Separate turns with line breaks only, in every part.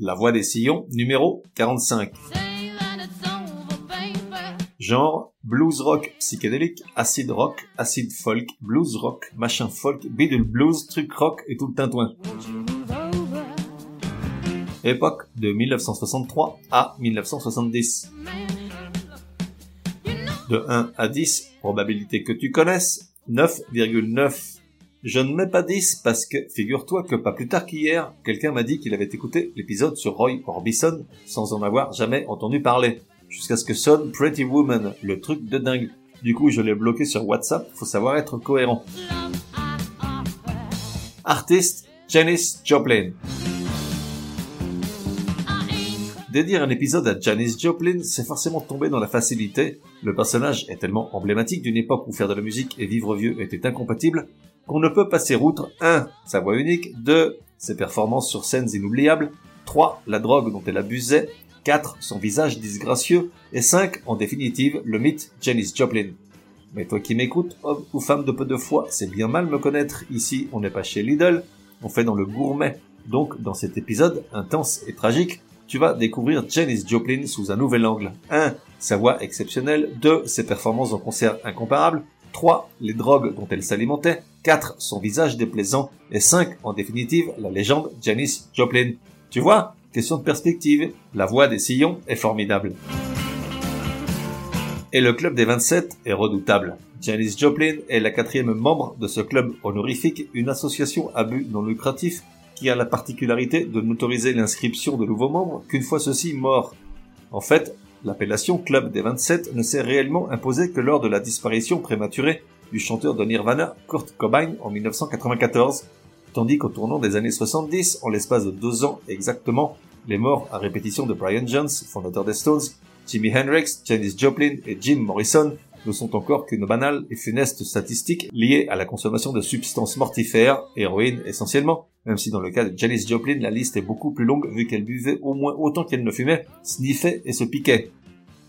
La voix des sillons, numéro 45. Genre blues rock psychédélique, acid rock, acid folk, blues rock, machin folk, bidule blues, truc rock et tout le tintouin. Époque de 1963 à 1970. De 1 à 10, probabilité que tu connaisses, 9,9. Je ne mets pas 10 parce que, figure-toi que pas plus tard qu'hier, quelqu'un m'a dit qu'il avait écouté l'épisode sur Roy Orbison sans en avoir jamais entendu parler. Jusqu'à ce que sonne Pretty Woman, le truc de dingue. Du coup, je l'ai bloqué sur WhatsApp, faut savoir être cohérent. Artiste, Janis Joplin. Dédier un épisode à Janis Joplin, c'est forcément tomber dans la facilité. Le personnage est tellement emblématique d'une époque où faire de la musique et vivre vieux était incompatible qu'on ne peut passer outre 1. Sa voix unique, 2. Ses performances sur scènes inoubliables, 3. La drogue dont elle abusait, 4. Son visage disgracieux, et 5. En définitive, le mythe Janis Joplin. Mais toi qui m'écoutes, homme ou femme de peu de foi, c'est bien mal me connaître. Ici, on n'est pas chez Lidl, on fait dans le gourmet. Donc, dans cet épisode intense et tragique, tu vas découvrir Janis Joplin sous un nouvel angle. 1. Sa voix exceptionnelle. 2. Ses performances en concert incomparables. 3. Les drogues dont elle s'alimentait. 4. Son visage déplaisant. Et 5. En définitive, la légende Janis Joplin. Tu vois Question de perspective. La voix des sillons est formidable. Et le club des 27 est redoutable. Janis Joplin est la quatrième membre de ce club honorifique, une association à but non lucratif qui a la particularité de n'autoriser l'inscription de nouveaux membres qu'une fois ceux-ci morts. En fait, L'appellation Club des 27 ne s'est réellement imposée que lors de la disparition prématurée du chanteur de Nirvana Kurt Cobain en 1994, tandis qu'au tournant des années 70, en l'espace de deux ans exactement, les morts à répétition de Brian Jones, fondateur des Stones, Jimi Hendrix, Janis Joplin et Jim Morrison ne sont encore qu'une banale et funeste statistique liée à la consommation de substances mortifères, héroïne essentiellement, même si dans le cas de Janis Joplin, la liste est beaucoup plus longue vu qu'elle buvait au moins autant qu'elle ne fumait, sniffait et se piquait.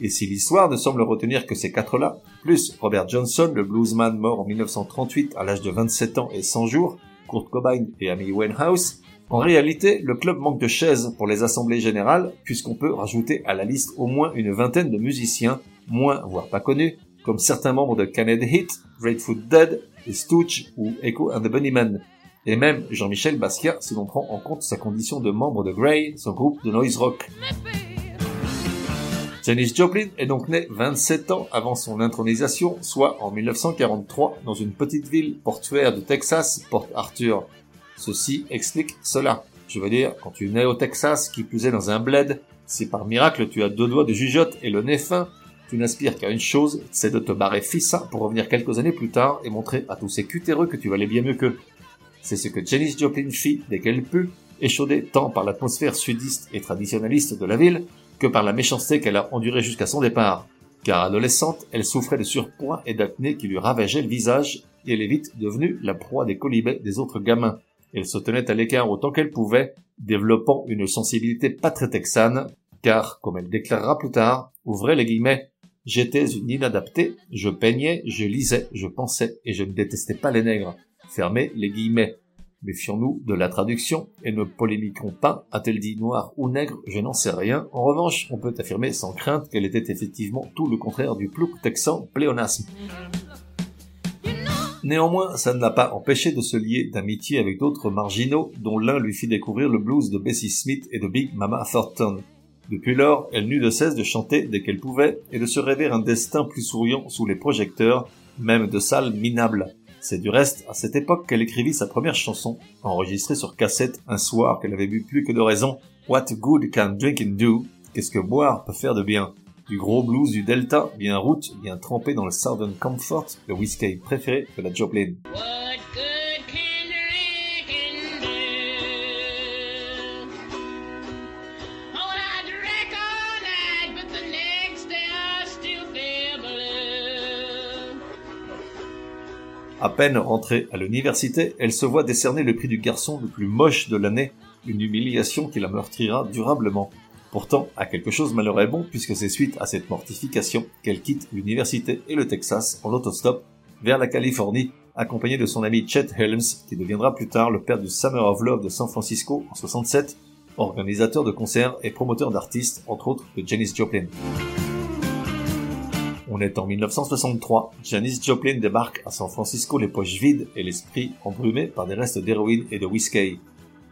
Et si l'histoire ne semble retenir que ces quatre-là, plus Robert Johnson, le bluesman mort en 1938 à l'âge de 27 ans et 100 jours, Kurt Cobain et Amy Winehouse, en réalité, le club manque de chaises pour les assemblées générales, puisqu'on peut rajouter à la liste au moins une vingtaine de musiciens, moins voire pas connus, comme certains membres de Canada Hit, Grateful Dead, et Stooge ou Echo and the Bunnymen, et même Jean-Michel Basquiat si l'on prend en compte sa condition de membre de Grey, son groupe de noise rock. Janis Joplin est donc née 27 ans avant son intronisation, soit en 1943, dans une petite ville portuaire de Texas, Port Arthur. Ceci explique cela. Je veux dire, quand tu nais au Texas, qui plus est dans un bled, si par miracle tu as deux doigts de jugeote et le nez fin, tu n'aspires qu'à une chose, c'est de te barrer fissa pour revenir quelques années plus tard et montrer à tous ces cutéreux que tu valais bien mieux qu'eux. C'est ce que Janis Joplin fit dès qu'elle put, échaudée tant par l'atmosphère sudiste et traditionnaliste de la ville que par la méchanceté qu'elle a endurée jusqu'à son départ. Car adolescente, elle souffrait de surpoids et d'acné qui lui ravageaient le visage et elle est vite devenue la proie des colibets des autres gamins. Elle se tenait à l'écart autant qu'elle pouvait, développant une sensibilité pas très texane, car, comme elle déclarera plus tard, ouvrez les guillemets, J'étais une inadaptée, je peignais, je lisais, je pensais, et je ne détestais pas les nègres. Fermez les guillemets. Méfions-nous de la traduction et ne polémiquons pas, a-t-elle dit noir ou nègre, je n'en sais rien. En revanche, on peut affirmer sans crainte qu'elle était effectivement tout le contraire du plouc texan pléonasme. Néanmoins, ça ne l'a pas empêché de se lier d'amitié avec d'autres marginaux, dont l'un lui fit découvrir le blues de Bessie Smith et de Big Mama Thornton. Depuis lors, elle n'eut de cesse de chanter dès qu'elle pouvait et de se rêver un destin plus souriant sous les projecteurs, même de salles minables. C'est du reste à cette époque qu'elle écrivit sa première chanson, enregistrée sur cassette un soir qu'elle avait bu plus que de raison. What good can drinking do? Qu'est-ce que boire peut faire de bien? Du gros blues du Delta, bien route, bien trempé dans le Southern Comfort, le whisky préféré de la Joplin. À peine rentrée à l'université, elle se voit décerner le prix du garçon le plus moche de l'année, une humiliation qui la meurtrira durablement. Pourtant, à quelque chose malheur est bon puisque c'est suite à cette mortification qu'elle quitte l'université et le Texas en autostop vers la Californie, accompagnée de son ami Chet Helms, qui deviendra plus tard le père du Summer of Love de San Francisco en 67, organisateur de concerts et promoteur d'artistes, entre autres de Janis Joplin. On est en 1963. Janis Joplin débarque à San Francisco les poches vides et l'esprit embrumé par des restes d'héroïne et de whisky.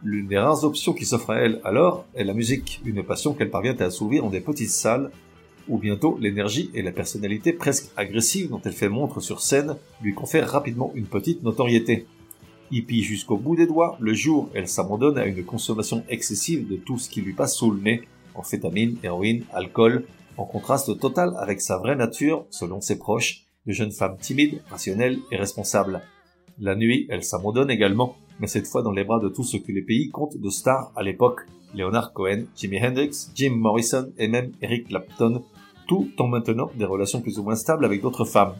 L'une des rares options qui s'offre à elle alors est la musique, une passion qu'elle parvient à assouvir dans des petites salles où bientôt l'énergie et la personnalité presque agressive dont elle fait montre sur scène lui confèrent rapidement une petite notoriété. Hippie jusqu'au bout des doigts, le jour, elle s'abandonne à une consommation excessive de tout ce qui lui passe sous le nez, amphétamine, héroïne, alcool, en contraste total avec sa vraie nature, selon ses proches, de jeune femme timide, rationnelle et responsable. La nuit, elle s'abandonne également, mais cette fois dans les bras de tout ce que les pays comptent de stars à l'époque, Leonard Cohen, Jimi Hendrix, Jim Morrison et même Eric Clapton, tout en maintenant des relations plus ou moins stables avec d'autres femmes.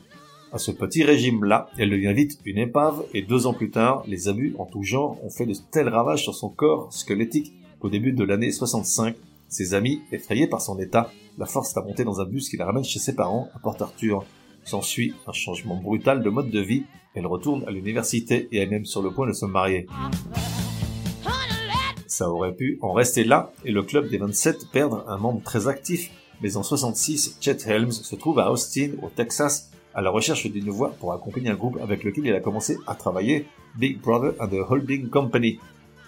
À ce petit régime-là, elle devient vite une épave et deux ans plus tard, les abus en tout genre ont fait de tels ravages sur son corps squelettique qu'au début de l'année 65, ses amis, effrayés par son état, la forcent à monter dans un bus qui la ramène chez ses parents à Port Arthur. S'ensuit un changement brutal de mode de vie. Elle retourne à l'université et est même sur le point de se marier. Ça aurait pu en rester là et le club des 27 perdre un membre très actif mais en 66, Chet Helms se trouve à Austin, au Texas, à la recherche d'une voix pour accompagner un groupe avec lequel il a commencé à travailler, Big Brother and the Holding Company.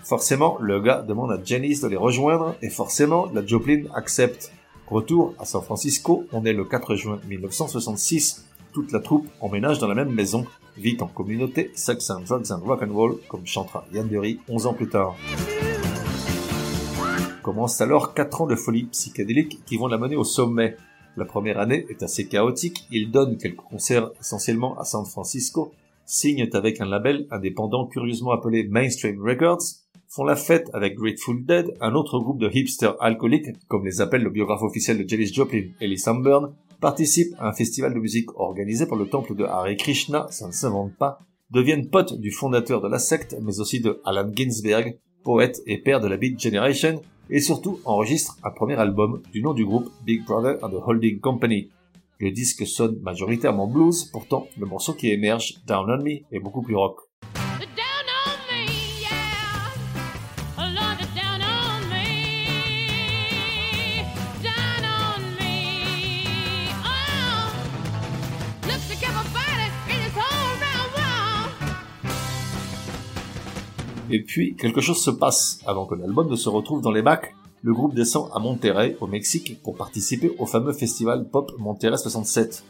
Forcément, le gars demande à Janice de les rejoindre et forcément, la Joplin accepte. Retour à San Francisco, on est le 4 juin 1966. Toute la troupe emménage dans la même maison, vit en communauté, sex and drugs and rock and roll, comme chantera Yann Dury 11 ans plus tard. Commencent alors quatre ans de folie psychédélique qui vont l'amener au sommet. La première année est assez chaotique, il donne quelques concerts essentiellement à San Francisco, signent avec un label indépendant curieusement appelé Mainstream Records, font la fête avec Grateful Dead, un autre groupe de hipsters alcooliques, comme les appelle le biographe officiel de Janis Joplin, Ellie Samburn, participent à un festival de musique organisé par le temple de Hare Krishna, ça ne s'invente pas, deviennent potes du fondateur de la secte, mais aussi de Alan Ginsberg, poète et père de la Beat Generation, et surtout enregistre un premier album du nom du groupe Big Brother and the Holding Company. Le disque sonne majoritairement blues, pourtant le morceau qui émerge, Down on Me, est beaucoup plus rock. Et puis, quelque chose se passe. Avant que l'album ne se retrouve dans les bacs, le groupe descend à Monterrey, au Mexique, pour participer au fameux festival Pop Monterrey 67.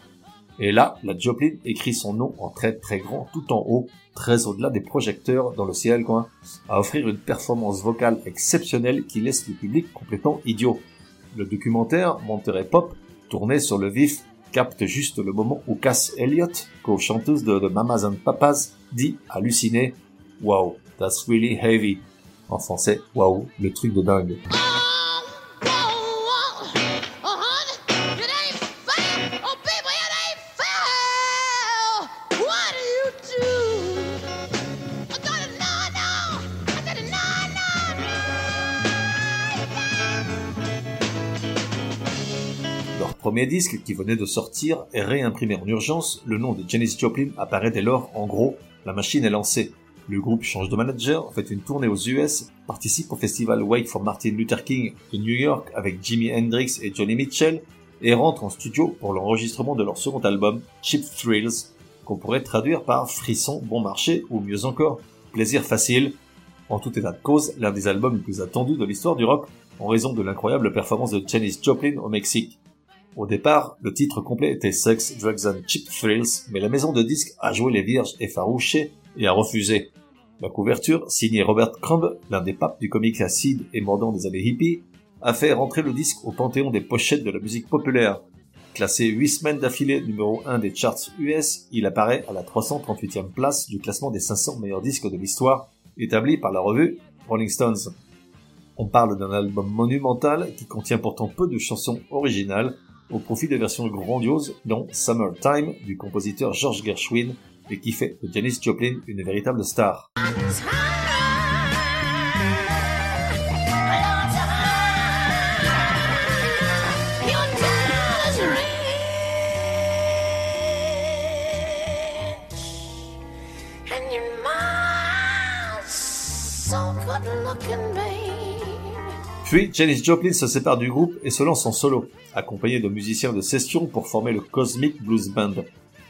Et là, la Joplin écrit son nom en très très grand, tout en haut, très au-delà des projecteurs dans le ciel, quoi, à offrir une performance vocale exceptionnelle qui laisse le public complètement idiot. Le documentaire Monterrey Pop, tourné sur le vif, capte juste le moment où Cass Elliott, co-chanteuse de, de Mamas and Papas, dit halluciné Wow, that's really heavy. En français, waouh, le truc de dingue. Leur premier disque qui venait de sortir est réimprimé en urgence, le nom de Janis Joplin apparaît dès lors en gros, la machine est lancée. Le groupe change de manager, fait une tournée aux US, participe au festival Wake for Martin Luther King de New York avec Jimi Hendrix et Johnny Mitchell et rentre en studio pour l'enregistrement de leur second album, Cheap Thrills, qu'on pourrait traduire par frisson bon marché ou mieux encore, plaisir facile. En tout état de cause, l'un des albums les plus attendus de l'histoire du rock en raison de l'incroyable performance de Janis Joplin au Mexique. Au départ, le titre complet était Sex, Drugs and Cheap Thrills, mais la maison de disques a joué les vierges effarouchées et a refusé. La couverture, signée Robert Crumb, l'un des papes du comic acide et mordant des années hippies, a fait rentrer le disque au panthéon des pochettes de la musique populaire. Classé 8 semaines d'affilée numéro 1 des charts US, il apparaît à la 338e place du classement des 500 meilleurs disques de l'histoire, établi par la revue Rolling Stones. On parle d'un album monumental qui contient pourtant peu de chansons originales, au profit de versions grandioses dont Summertime du compositeur George Gershwin et qui fait de Janis Joplin une véritable star. Puis, Janis Joplin se sépare du groupe et se lance en solo, accompagnée de musiciens de session pour former le Cosmic Blues Band.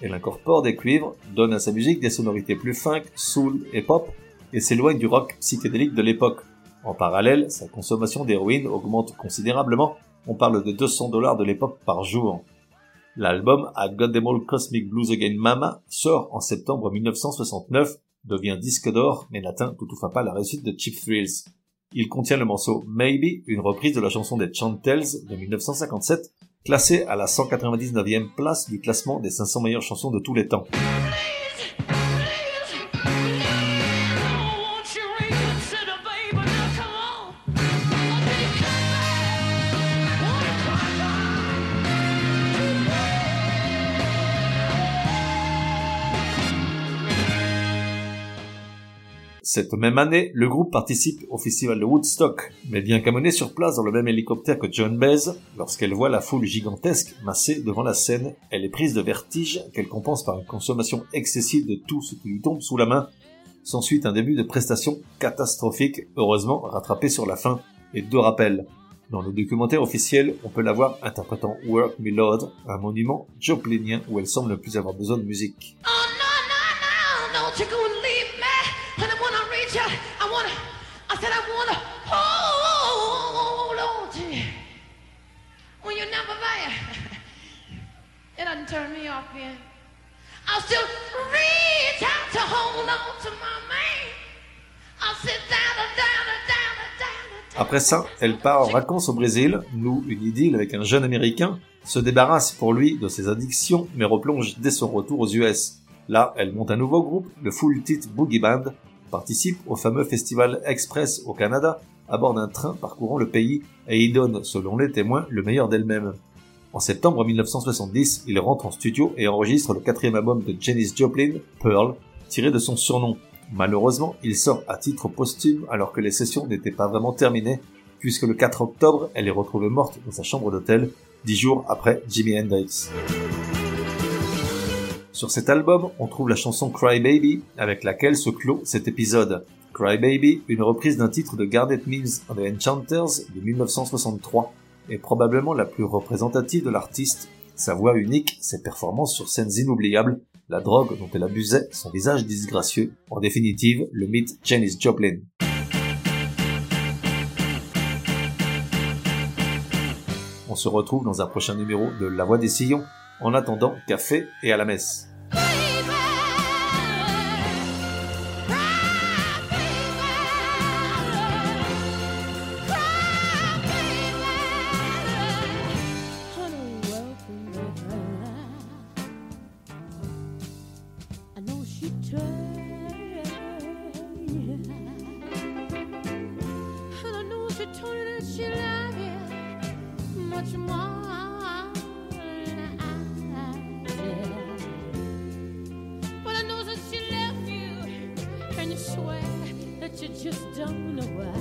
Elle incorpore des cuivres, donne à sa musique des sonorités plus funk, soul et pop, et s'éloigne du rock psychédélique de l'époque. En parallèle, sa consommation d'héroïne augmente considérablement, on parle de 200 dollars de l'époque par jour. L'album A God All Cosmic Blues Again Mama sort en septembre 1969, devient disque d'or, mais n'atteint toutefois pas la réussite de Cheap Thrills. Il contient le morceau Maybe, une reprise de la chanson des Chantels de 1957, classée à la 199e place du classement des 500 meilleures chansons de tous les temps. Cette même année, le groupe participe au festival de Woodstock, mais bien qu'amené sur place dans le même hélicoptère que John Baez, lorsqu'elle voit la foule gigantesque massée devant la scène, elle est prise de vertige qu'elle compense par une consommation excessive de tout ce qui lui tombe sous la main. S'ensuit un début de prestation catastrophique, heureusement rattrapé sur la fin, et deux rappels. Dans le documentaire officiel, on peut la voir interprétant Work Me Lord, un monument joplinien où elle semble ne plus avoir besoin de musique. Après ça, elle part en vacances au Brésil, noue une idylle avec un jeune américain, se débarrasse pour lui de ses addictions, mais replonge dès son retour aux US. Là, elle monte un nouveau groupe, le Full Tit Boogie Band, participe au fameux festival Express au Canada à bord d'un train parcourant le pays et y donne, selon les témoins, le meilleur d'elle-même. En septembre 1970, il rentre en studio et enregistre le quatrième album de Janis Joplin, Pearl, tiré de son surnom. Malheureusement, il sort à titre posthume alors que les sessions n'étaient pas vraiment terminées, puisque le 4 octobre, elle est retrouvée morte dans sa chambre d'hôtel, dix jours après Jimi Hendrix. Sur cet album, on trouve la chanson Cry Baby, avec laquelle se clôt cet épisode. Cry Baby, une reprise d'un titre de Garnet Mills and the Enchanters de 1963, est probablement la plus représentative de l'artiste. Sa voix unique, ses performances sur scènes inoubliables, la drogue dont elle abusait, son visage disgracieux, en définitive, le mythe Janis Joplin. On se retrouve dans un prochain numéro de La Voix des Sillons. En attendant, café et à la messe.
she told you that she loved you much more. just don't know why.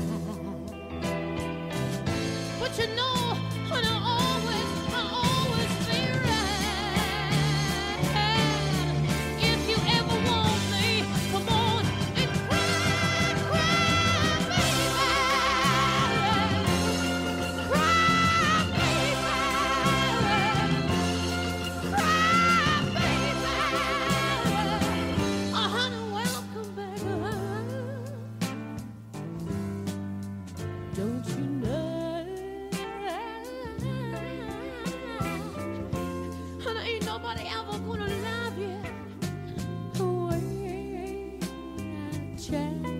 chance.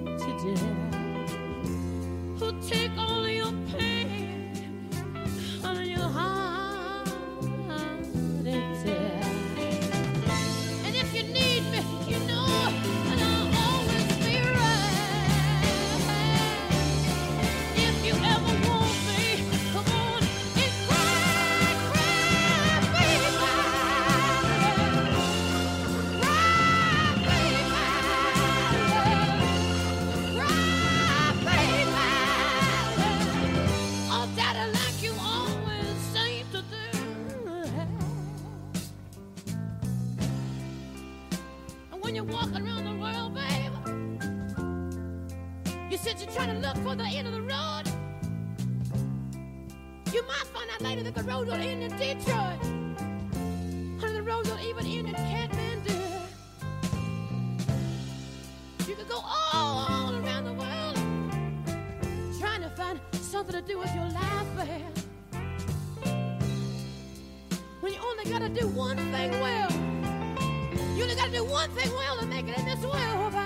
The end of the road. You might find out later that the road will end in Detroit. And the road will even end in Kathmandu. You could go all around the world trying to find something to do with your life, babe. When you only gotta do one thing well. You only gotta do one thing well to make it in this world, babe.